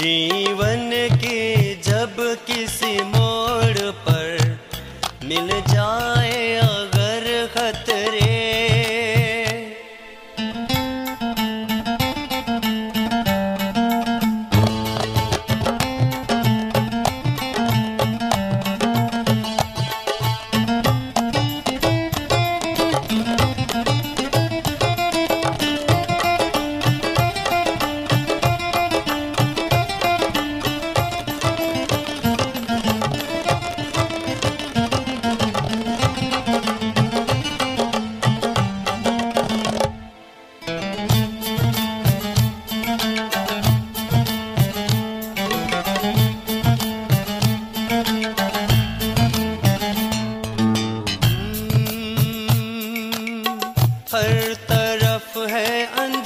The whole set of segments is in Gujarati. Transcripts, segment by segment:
जीवन की जब किसी हर तरफ है अन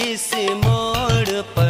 કિસ મોડ પર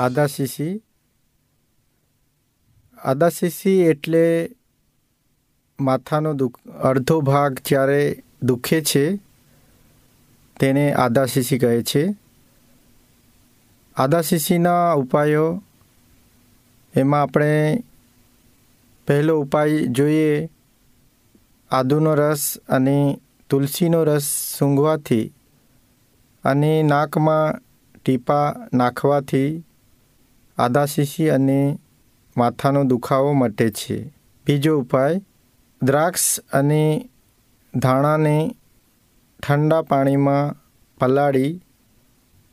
આદાશીસી આદાશીસી એટલે માથાનો દુખ, અડધો ભાગ જ્યારે દુખે છે, તેને આદાશીસી કહે છે. આદા આદાશીસીના ઉપાયો, એમાં આપણે પહેલો ઉપાય જોઈએ, આદુનો રસ અને તુલસીનો રસ સૂંઘવાથી અને નાકમાં ટીપા નાખવાથી આદાશીસી અને માથાનો દુખાવો મટે છે. બીજો ઉપાય, દ્રાક્ષ અને ધાણાને ઠંડા પાણીમાં પલાળી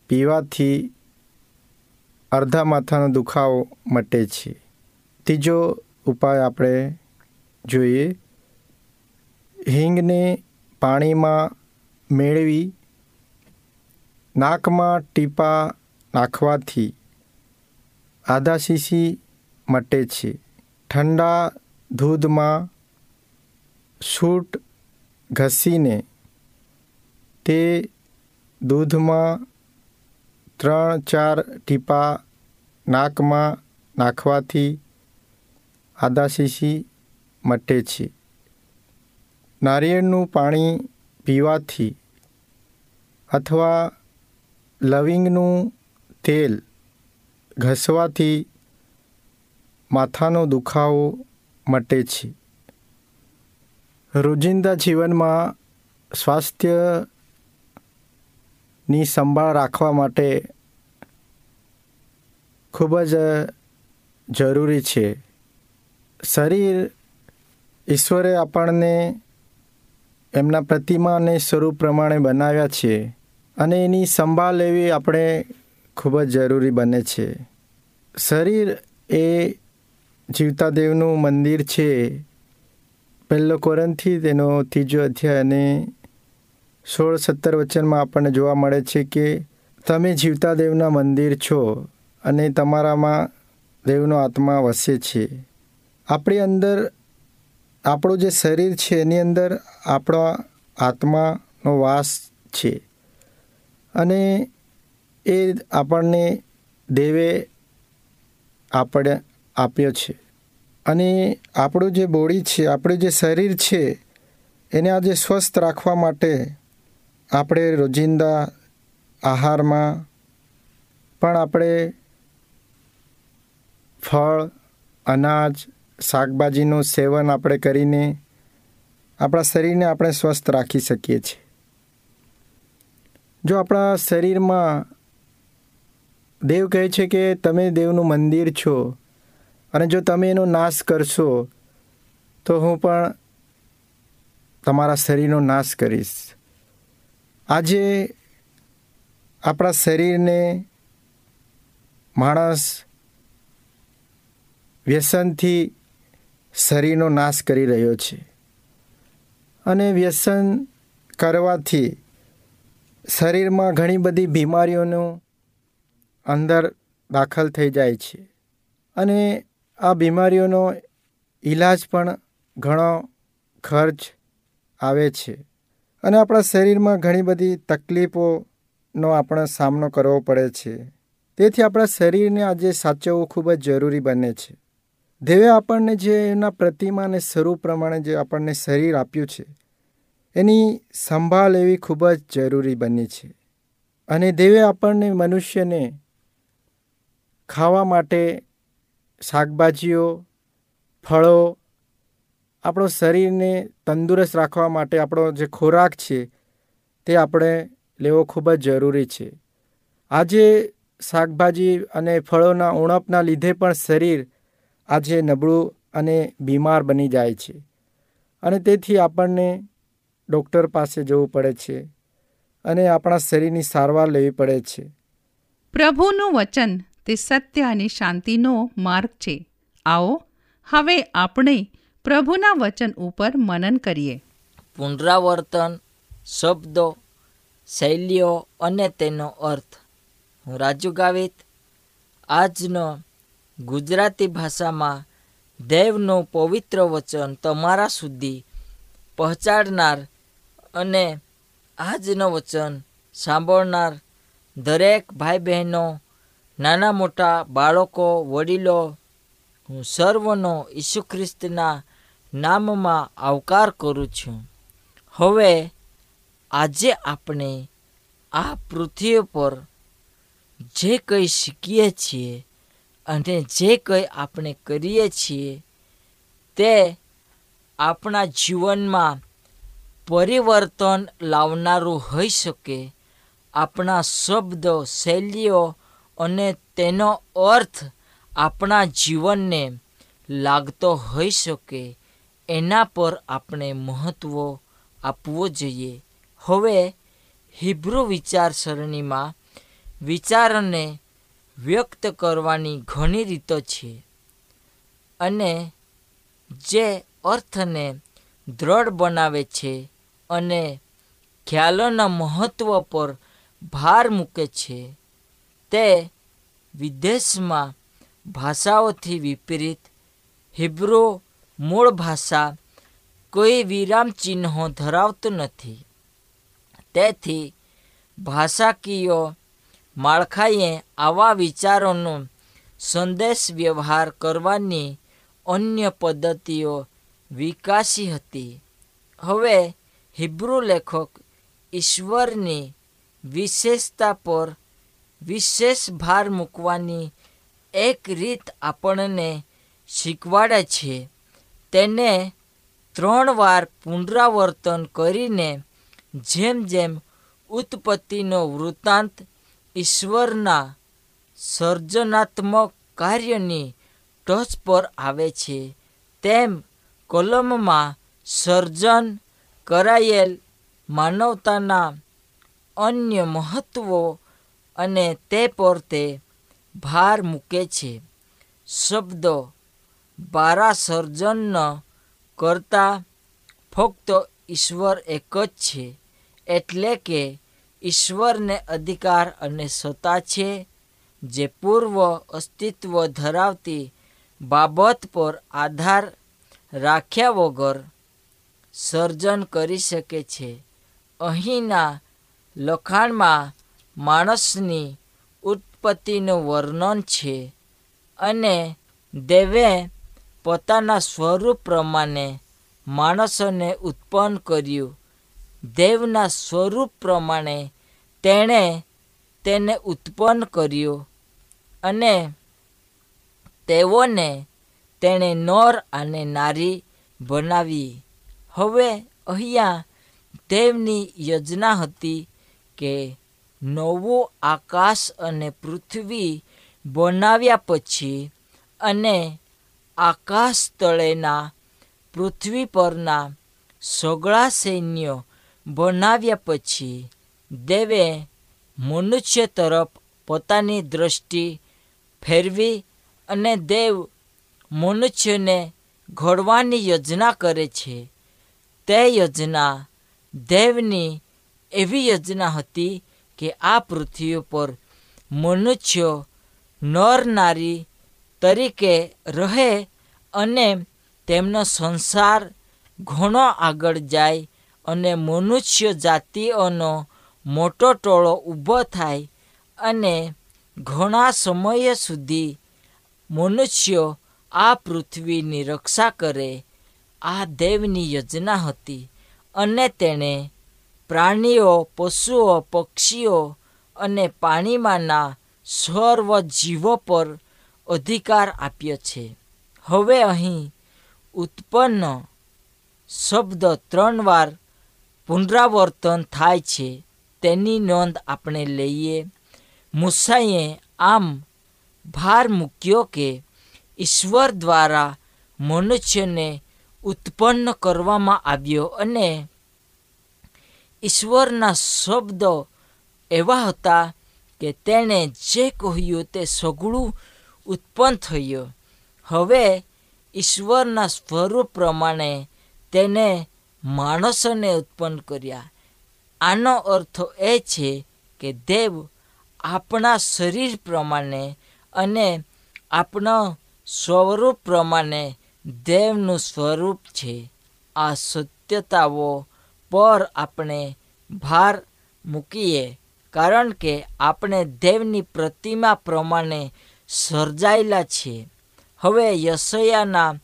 પીવાથી અડધા માથાનો દુખાવો મટે છે. ત્રીજો ઉપાય આપણે જોઈએ, હિંગને પાણીમાં મેળવી નાકમાં ટીપા નાખવાથી આધાશીશી મટે છે. ઠંડા દૂધમાં સૂટ ઘસીને તે દૂધમાં ત્રણ ચાર ટીપા નાકમાં નાખવાથી આદાશીશી મટે છે. નારિયેળનું પાણી પીવાથી અથવા લવિંગનું તેલ ઘસવાથી માથાનો દુખાવો મટે છે. રોજિંદા જીવનમાં સ્વાસ્થ્યની સંભાળ રાખવા માટે ખૂબ જ જરૂરી છે. શરીર ઈશ્વરે આપણને એમના પ્રતિમા અને સ્વરૂપ પ્રમાણે બનાવ્યા છે અને એની સંભાળ લેવી આપણે ખૂબ જ જરૂરી બને છે. શરીર એ જીવતા દેવનું મંદિર છે. પહેલો કોરનથી તેનો ત્રીજો અધ્યાય અને સોળ સત્તર વચનમાં આપણને જોવા મળે છે કે તમે જીવતા દેવના મંદિર છો અને તમારામાં દેવનો આત્મા વસે છે. આપણી અંદર આપણું જે શરીર છે એની અંદર આપણા આત્માનો વાસ છે. અને એ આપણને દેવે આપણે આપ્યો છે. અને આપણું જે બોડી છે, આપણું જે શરીર છે, એને આજે સ્વસ્થ રાખવા માટે આપણે રોજિંદા આહારમાં પણ આપણે ફળ, અનાજ, શાકભાજીનું સેવન આપણે કરીને આપણા શરીરને આપણે સ્વસ્થ રાખી શકીએ છીએ. જો આપણા શરીરમાં દેવ કહે છે કે તમે દેવનું મંદિર છો અને જો તમે એનો નાશ કરશો, તો હું પણ તમારા શરીરનો નાશ કરીશ. આજે આપણા શરીરને માણસ વ્યસનથી શરીરનો નાશ કરી રહ્યો છે અને વ્યસન કરવાથી શરીરમાં ઘણી બધી બીમારીઓનું અંદર દાખલ થઈ જાય છે. અને આ બીમારીઓનો ઈલાજ પણ ઘણો ખર્ચ આવે છે. અને આપણા શરીરમાં ઘણી બધી તકલીફોનો આપણે સામનો કરવો પડે છે. તેથી આપણા શરીરને આજે સાચવવું ખૂબ જ જરૂરી બને છે. દેવે આપણને જે એના પ્રતિમા અને સ્વરૂપ પ્રમાણે જે આપણને શરીર આપ્યું છે, એની સંભાળ લેવી ખૂબ જ જરૂરી બની છે. અને દેવે આપણને મનુષ્યને ખાવા માટે શાકભાજીઓ, ફળો, આપણો શરીરને તંદુરસ્ત રાખવા માટે આપણો જે ખોરાક છે તે આપણે લેવો ખૂબ જ જરૂરી છે. આજે શાકભાજી અને ફળોના ઉણપના લીધે પણ શરીર આજે નબળું અને બીમાર બની જાય છે અને તેથી આપણને ડૉક્ટર પાસે જવું પડે છે અને આપણા શરીરની સારવાર લેવી પડે છે. પ્રભુનું વચન તે સત્ય અને શાંતિનો માર્ગ છે. આવો, હવે આપણે પ્રભુના વચન ઉપર મનન કરીએ. પુનરાવર્તન, શબ્દો, શૈલીઓ અને તેનો અર્થ. હું રાજુ ગાવિત, આજનો ગુજરાતી ભાષામાં દેવનું પવિત્ર વચન તમારા સુધી પહોંચાડનાર અને આજનું વચન સાંભળનાર દરેક ભાઈ બહેનો નાના મોટા બાળકો, વડીલો, હું સર્વનો ઈસુ ખ્રિસ્તના નામમાં આવકાર કરું છું. હવે આજે આપણે આ પૃથ્વી પર જે કંઈ શીખીએ છીએ અને જે કંઈ આપણે કરીએ છીએ તે આપણા જીવનમાં પરિવર્તન લાવનારું હોઈ શકે. આપણા શબ્દો, શૈલીઓ અને તેનો અર્થ આપણા જીવનને લાગતો હોઈ શકે, એના પર આપણે મહત્ત્વ આપવો જોઈએ. હવે હિબ્રુ વિચારસરણીમાં વિચારને વ્યક્ત કરવાની ઘણી રીતો છે અને જે અર્થને દ્રઢ બનાવે છે અને ખ્યાલોના મહત્ત્વ પર ભાર મૂકે છે. તે વિદેશમાં ભાષાઓથી વિપરીત હિબ્રુ મૂળ ભાષા કોઈ વિરામ ચિહ્નો ધરાવતું નથી. તેથી ભાષાકીય માળખાએ આવા વિચારોનો સંદેશ વ્યવહાર કરવાની અન્ય પદ્ધતિઓ વિકાસી હતી. હવે હિબ્રુ લેખક ઈશ્વરની વિશેષતા પર વિશેષ ભાર મૂકવાની એક રીત આપણને શીખવાડે છે. તેને ત્રણ વાર પુનરાવર્તન કરીને જેમ જેમ ઉત્પત્તિનો વૃત્તાંત ઈશ્વરના સર્જનાત્મક કાર્યની ટોચ પર આવે છે, તેમ કલમમાં સર્જન કરાયેલ માનવતાના અન્ય મહત્વો અને તે પર તે ભાર મૂકે છે. શબ્દો બારા સર્જન કરતા ફક્ત ઈશ્વર એક જ છે, એટલે કે ઈશ્વરને અધિકાર અને સત્તા છે, જે પૂર્વ અસ્તિત્વ ધરાવતી બાબત પર આધાર રાખ્યા વગર સર્જન કરી શકે છે. અહીંના લખાણમાં માણસની ઉત્પત્તિનું વર્ણન છે અને દેવે પોતાના સ્વરૂપ પ્રમાણે માણસોને ઉત્પન્ન કર્યું. દેવના સ્વરૂપ પ્રમાણે તેણે તેને ઉત્પન્ન કર્યું અને તેઓને તેણે નર અને નારી બનાવી. હવે અહીંયા દેવની યોજના હતી કે નવું આકાશ અને પૃથ્વી બનાવ્યા પછી અને આકાશ તળેના પૃથ્વી પરના સગળા સૈન્યો બનાવ્યા પછી દેવે મનુષ્ય તરફ પોતાની દૃષ્ટિ ફેરવી અને દેવ મનુષ્યને ઘડવાની યોજના કરે છે. તે યોજના દેવની એવી યોજના હતી કે આ પૃથ્વી પર મનુષ્યો નર નારી તરીકે રહે અને તેમનો સંસાર ઘણો આગળ જાય અને મનુષ્ય જાતિઓનો મોટો ટોળો ઊભો થાય અને ઘણા સમય સુધી મનુષ્યો આ પૃથ્વીની રક્ષા કરે. આ દેવની યોજના હતી અને તેણે પ્રાણીઓ, પશુઓ, પક્ષીઓ અને પાણીમાંના સર્વ જીવો પર અધિકાર આપ્યો છે. હવે અહીં ઉત્પન્ન શબ્દ ત્રણ વાર પુનરાવર્તન થાય છે. તેની નોંધ આપણે લઈએ. મૂસાઈએ આમ ભાર મૂક્યો કે ઈશ્વર દ્વારા મનુષ્યને ઉત્પન્ન કરવામાં આવ્યો અને ઈશ્વરના શબ્દો એવા હતા કે તેણે જે કહ્યું તે સઘળું ઉત્પન્ન થયું. હવે ઈશ્વરના સ્વરૂપ પ્રમાણે તેને માણસોને ઉત્પન્ન કર્યા. આનો અર્થ એ છે કે દેવ આપણા શરીર પ્રમાણે અને આપણા સ્વરૂપ પ્રમાણે દેવનું સ્વરૂપ છે. આ સત્યતાઓ પર આપણે ભાર મૂકીએ. કારણ કે આપણે દેવની પ્રતિમા પ્રમાણે સર્જાયેલા છીએ. હવે યશયાના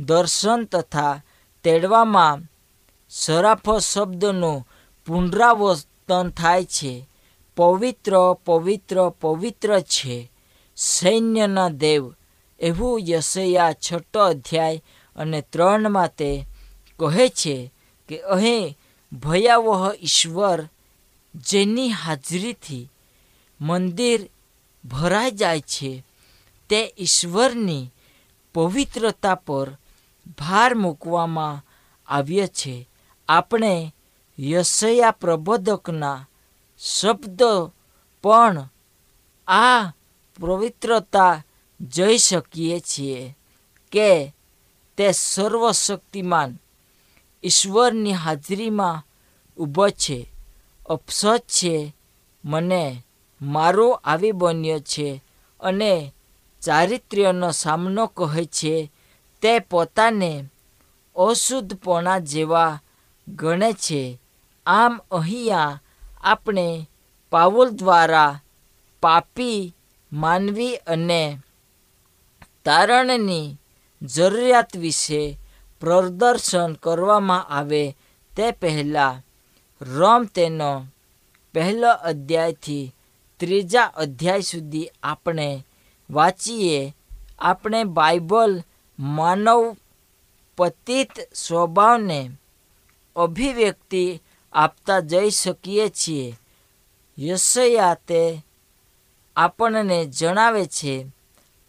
દર્શન તથા તેડવામાં સરાફો શબ્દનું પુનરાવર્તન થાય છે. પવિત્ર પવિત્ર પવિત્ર છે. સૈન્યના દેવ. એવું યશયા છઠ્ઠો અધ્યાય અને ત્રણમાં તે કહે છે કે અહીં ભયાવહ ઈશ્વર જેની હાજરીથી મંદિર ભરાઈ જાય છે, તે ઈશ્વરની પવિત્રતા પર ભાર મૂકવામાં આવ્યો છે. આપણે યશયા પ્રબોધકના શબ્દ પણ આ પવિત્રતા જઈ શકીએ છીએ કે તે સર્વશક્તિમાન ઈશ્વરની હાજરીમાં ઊભો છે અફસોસ છે, મને મારો આવી બન્યો છે અને ચારિત્ર્યનો સામનો કહે છે, તે પોતાને અશુદ્ધપણા જેવા ગણે છે. આમ અહીંયા આપણે પાઉલ દ્વારા પાપી માનવી અને તારણની જરૂરિયાત વિશે પ્રદર્શન કરવામાં આવે તે પહેલાં રોમ તેનો પહેલો અધ્યાયથી ત્રીજા અધ્યાય સુધી આપણે વાંચીએ. આપણે બાઇબલ માનવ પતિત સ્વભાવને અભિવ્યક્તિ આપતા જઈ શકીએ છીએ. યશયા તે આપણને જણાવે છે,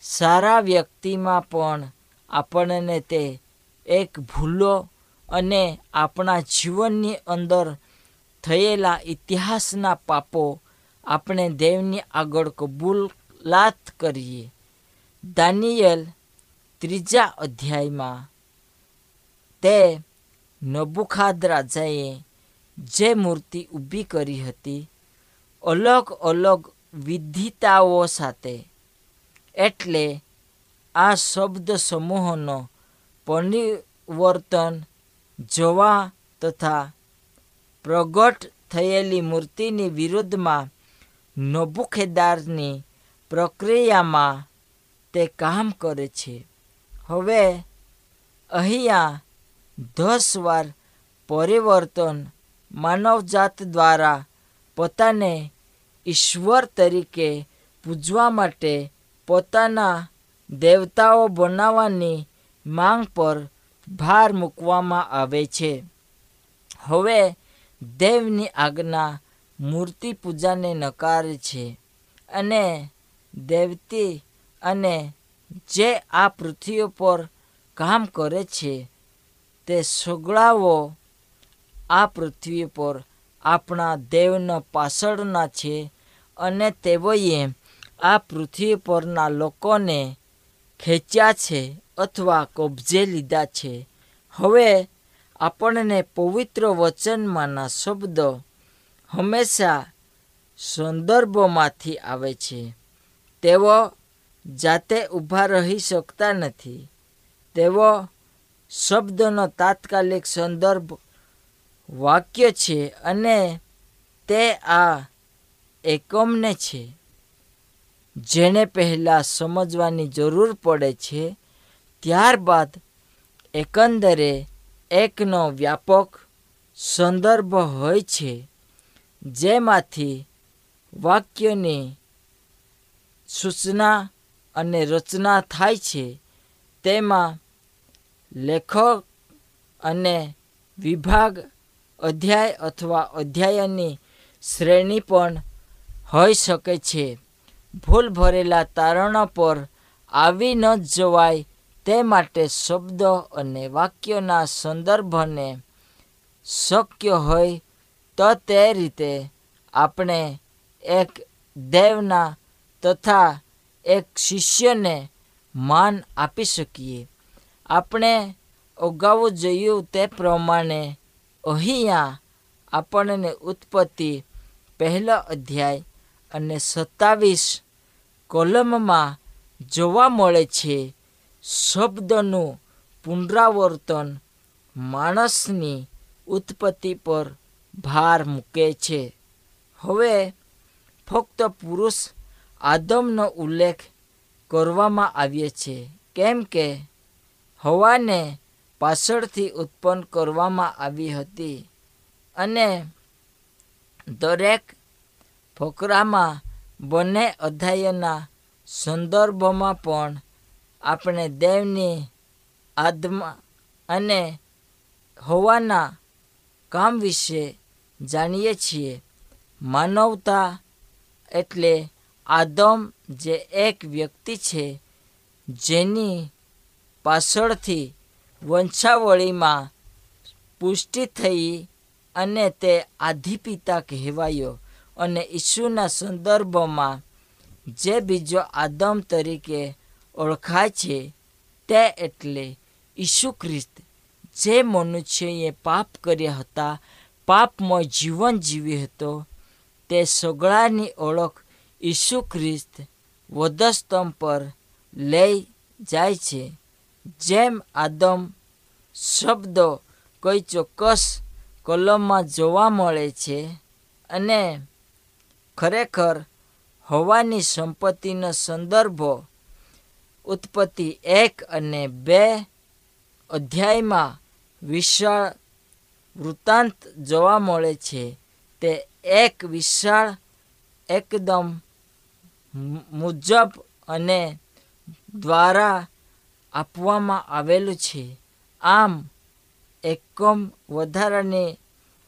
સારા વ્યક્તિમાં પણ આપણને તે એક ભૂલો અને આપણા જીવનની અંદર થયેલા ઇતિહાસના પાપો આપણે દેવની આગળ કબૂલાત કરીએ. દાનિયલ ત્રીજા અધ્યાયમાં તે નબુખાદ રાજાએ જે મૂર્તિ ઊભી કરી હતી, અલગ અલગ વિધિતાઓ સાથે, એટલે આ શબ્દ સમૂહોનો પરિવર્તન, જોવા તથા પ્રગટ થયેલી મૂર્તિની વિરુદ્ધમાં નબુખેદારની પ્રક્રિયામાં તે કામ કરે છે. હવે અહીંયા દસ વાર પરિવર્તન માનવજાત દ્વારા પોતાને ઈશ્વર તરીકે પૂજવા માટે પોતાના દેવતાઓ બનાવવાની માંગ પર ભાર મૂકવામાં આવે છે. હવે દેવની આજ્ઞા મૂર્તિ પૂજાને નકારે છે અને દેવતી અને જે આ પૃથ્વી પર કામ કરે છે તે સગળાઓ આ પૃથ્વી પર આપણા દેવના પાછળના છે અને તેઓએ આ પૃથ્વી પરના લોકોને ખેંચ્યા છે. અથવા કબજે લીધા છે. હવે આપણને પવિત્ર વચનમાંના શબ્દો હંમેશા સંદર્ભોમાંથી આવે છે. તેઓ જાતે ઊભા રહી શકતા નથી. તેઓ શબ્દનો તાત્કાલિક સંદર્ભ, વાક્ય છે અને તે આ એકમને છે, જેને પહેલાં સમજવાની જરૂર પડે છે. ત્યારબાદ એકંદરે એકનો વ્યાપક સંદર્ભ હોય છે, જેમાંથી વાક્યની સૂચના અને રચના થાય છે. તેમાં લેખક અને વિભાગ અધ્યાય અથવા અધ્યાયની શ્રેણી પણ હોઈ શકે છે. ભૂલ ભરેલા તારણો પર આવી ન જવાય તે માટે શબ્દ અને વાક્યોના સંદર્ભને શક્ય હોય તો તે રીતે આપણે એક દેવના તથા એક શિષ્યને માન આપી શકીએ. આપણે અગાઉ જોયું તે પ્રમાણે અહીંયા આપણને ઉત્પત્તિ પહેલો અધ્યાય અને સત્તાવીસ કોલમમાં જોવા મળે છે. શબ્દનું પુનરાવર્તન માણસની ઉત્પત્તિ પર ભાર મૂકે છે. હવે ફક્ત પુરુષ આદમનો ઉલ્લેખ કરવામાં આવ્યો છે. કેમ કે હવાને પાછળથી ઉત્પન્ન કરવામાં આવી હતી અને દરેક ફકરામાં બંને અધ્યાયના સંદર્ભમાં પણ આપણે દેવની આત્મા અને હોવાના કામ વિશે જાણીએ છીએ. માનવતા એટલે આદમ જે એક વ્યક્તિ છે, જેની પાછળથી વંશાવળીમાં પુષ્ટિ થઈ અને તે આધિપિતા કહેવાયો અને ઈસુના સંદર્ભમાં જે બીજો આદમ તરીકે ઓળખાય છે તે એટલે ઈસુ ખ્રિસ્ત જે મનુષ્યએ પાપ કર્યા હતા, પાપમાં જીવન જીવ્યો હતો, તે સગળાની ઓળખ ઈસુ ખ્રિસ્ત વધસ્તંભ પર લઈ જાય છે. જેમ આદમ શબ્દો કોઈ ચોક્કસ કલમમાં જોવા મળે છે અને ખરેખર હવાની સંપત્તિનો સંદર્ભો ઉત્પત્તિ એક અને બે અધ્યાયમાં વિશાળ વૃત્તાંત જોવા મળે છે. તે એક વિશાળ, એકદમ મુજબ અને દ્વારા આપવામાં આવેલું છે. આમ, એકમ વધારાની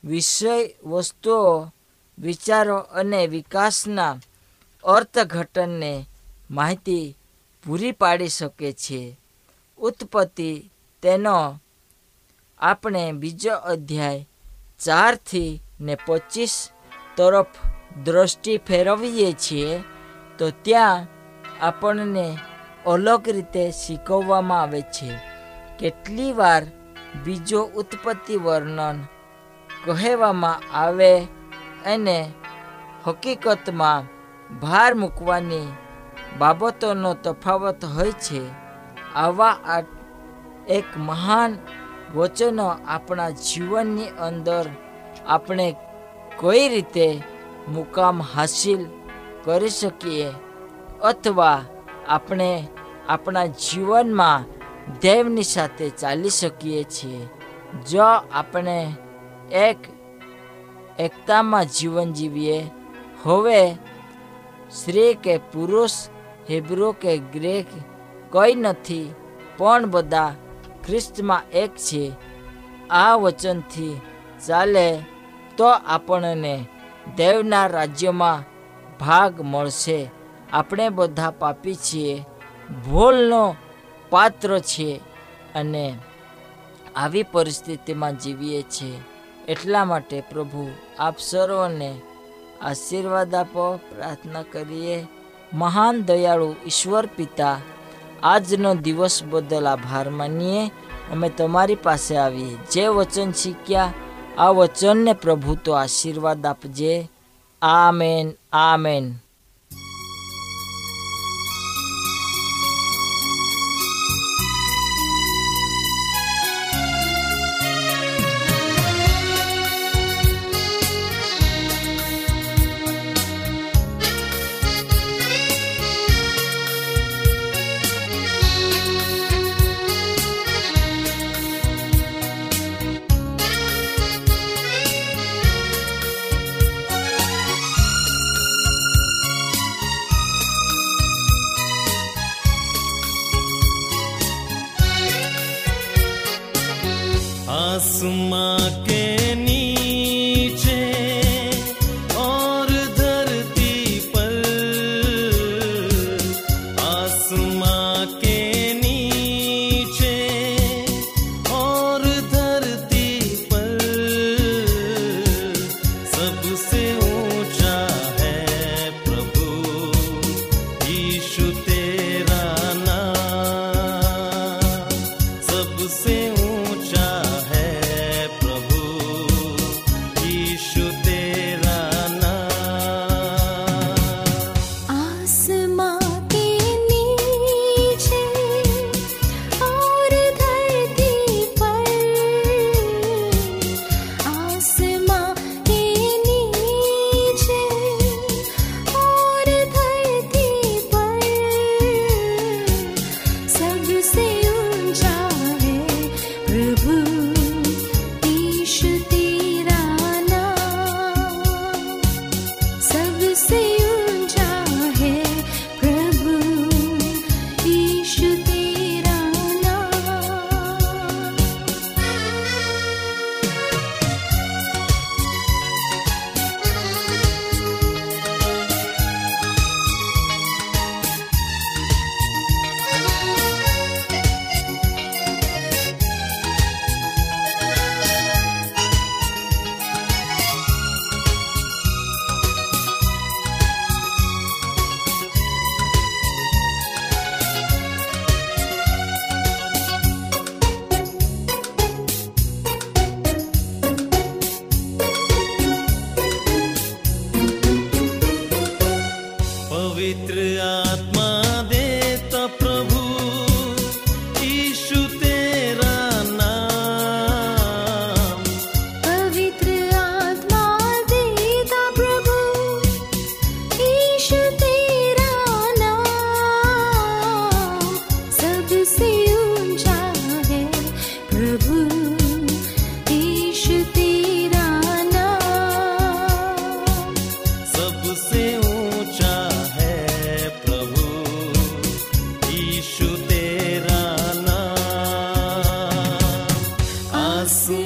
વિષય વસ્તુઓ, વિચારો અને વિકાસના અર્થઘટનને માહિતી પૂરી પાડી શકે છે. ઉત્પત્તિ તેનો આપણે બીજો અધ્યાય ચારથી ને પચીસ તરફ દ્રષ્ટિ ફેરવીએ છીએ, તો ત્યાં આપણને અલગ રીતે શીખવવામાં આવે છે. કેટલી વાર બીજો ઉત્પત્તિ વર્ણન કહેવામાં આવે અને હકીકતમાં ભાર મૂકવાની બાબતોનો તફાવત હોય છે. આવા આ એક મહાન વચનો આપણા જીવનની અંદર આપણે કઈ રીતે મુકામ હાસિલ કરી શકીએ અથવા આપણે આપણા જીવનમાં દેવની સાથે ચાલી શકીએ છીએ. જો આપણે એક એકતામાં જીવન જીવીએ, હવે સ્ત્રી કે પુરુષ હિબ્રુ કે ગ્રેક કોઈ નથી, પણ બધા ખ્રિસ્તમાં એક છે. આ વચનથી ચાલે તો આપણને દેવના રાજ્યમાં ભાગ મળશે. આપણે બધા પાપી છીએ, ભૂલનો પાત્ર છે અને આવી પરિસ્થિતિમાં જીવીએ છીએ. એટલા માટે પ્રભુ આપ સર્વને આશીર્વાદ આપો, પ્રાર્થના કરીએ. મહાન દયાળુ ઈશ્વર પિતા, આજનો દિવસ બદલ આભાર માનીએ. અમે તમારી પાસે આવીએ. જે વચન શીખ્યા, આ વચનને પ્રભુ તો આશીર્વાદ આપજે. Amen amen.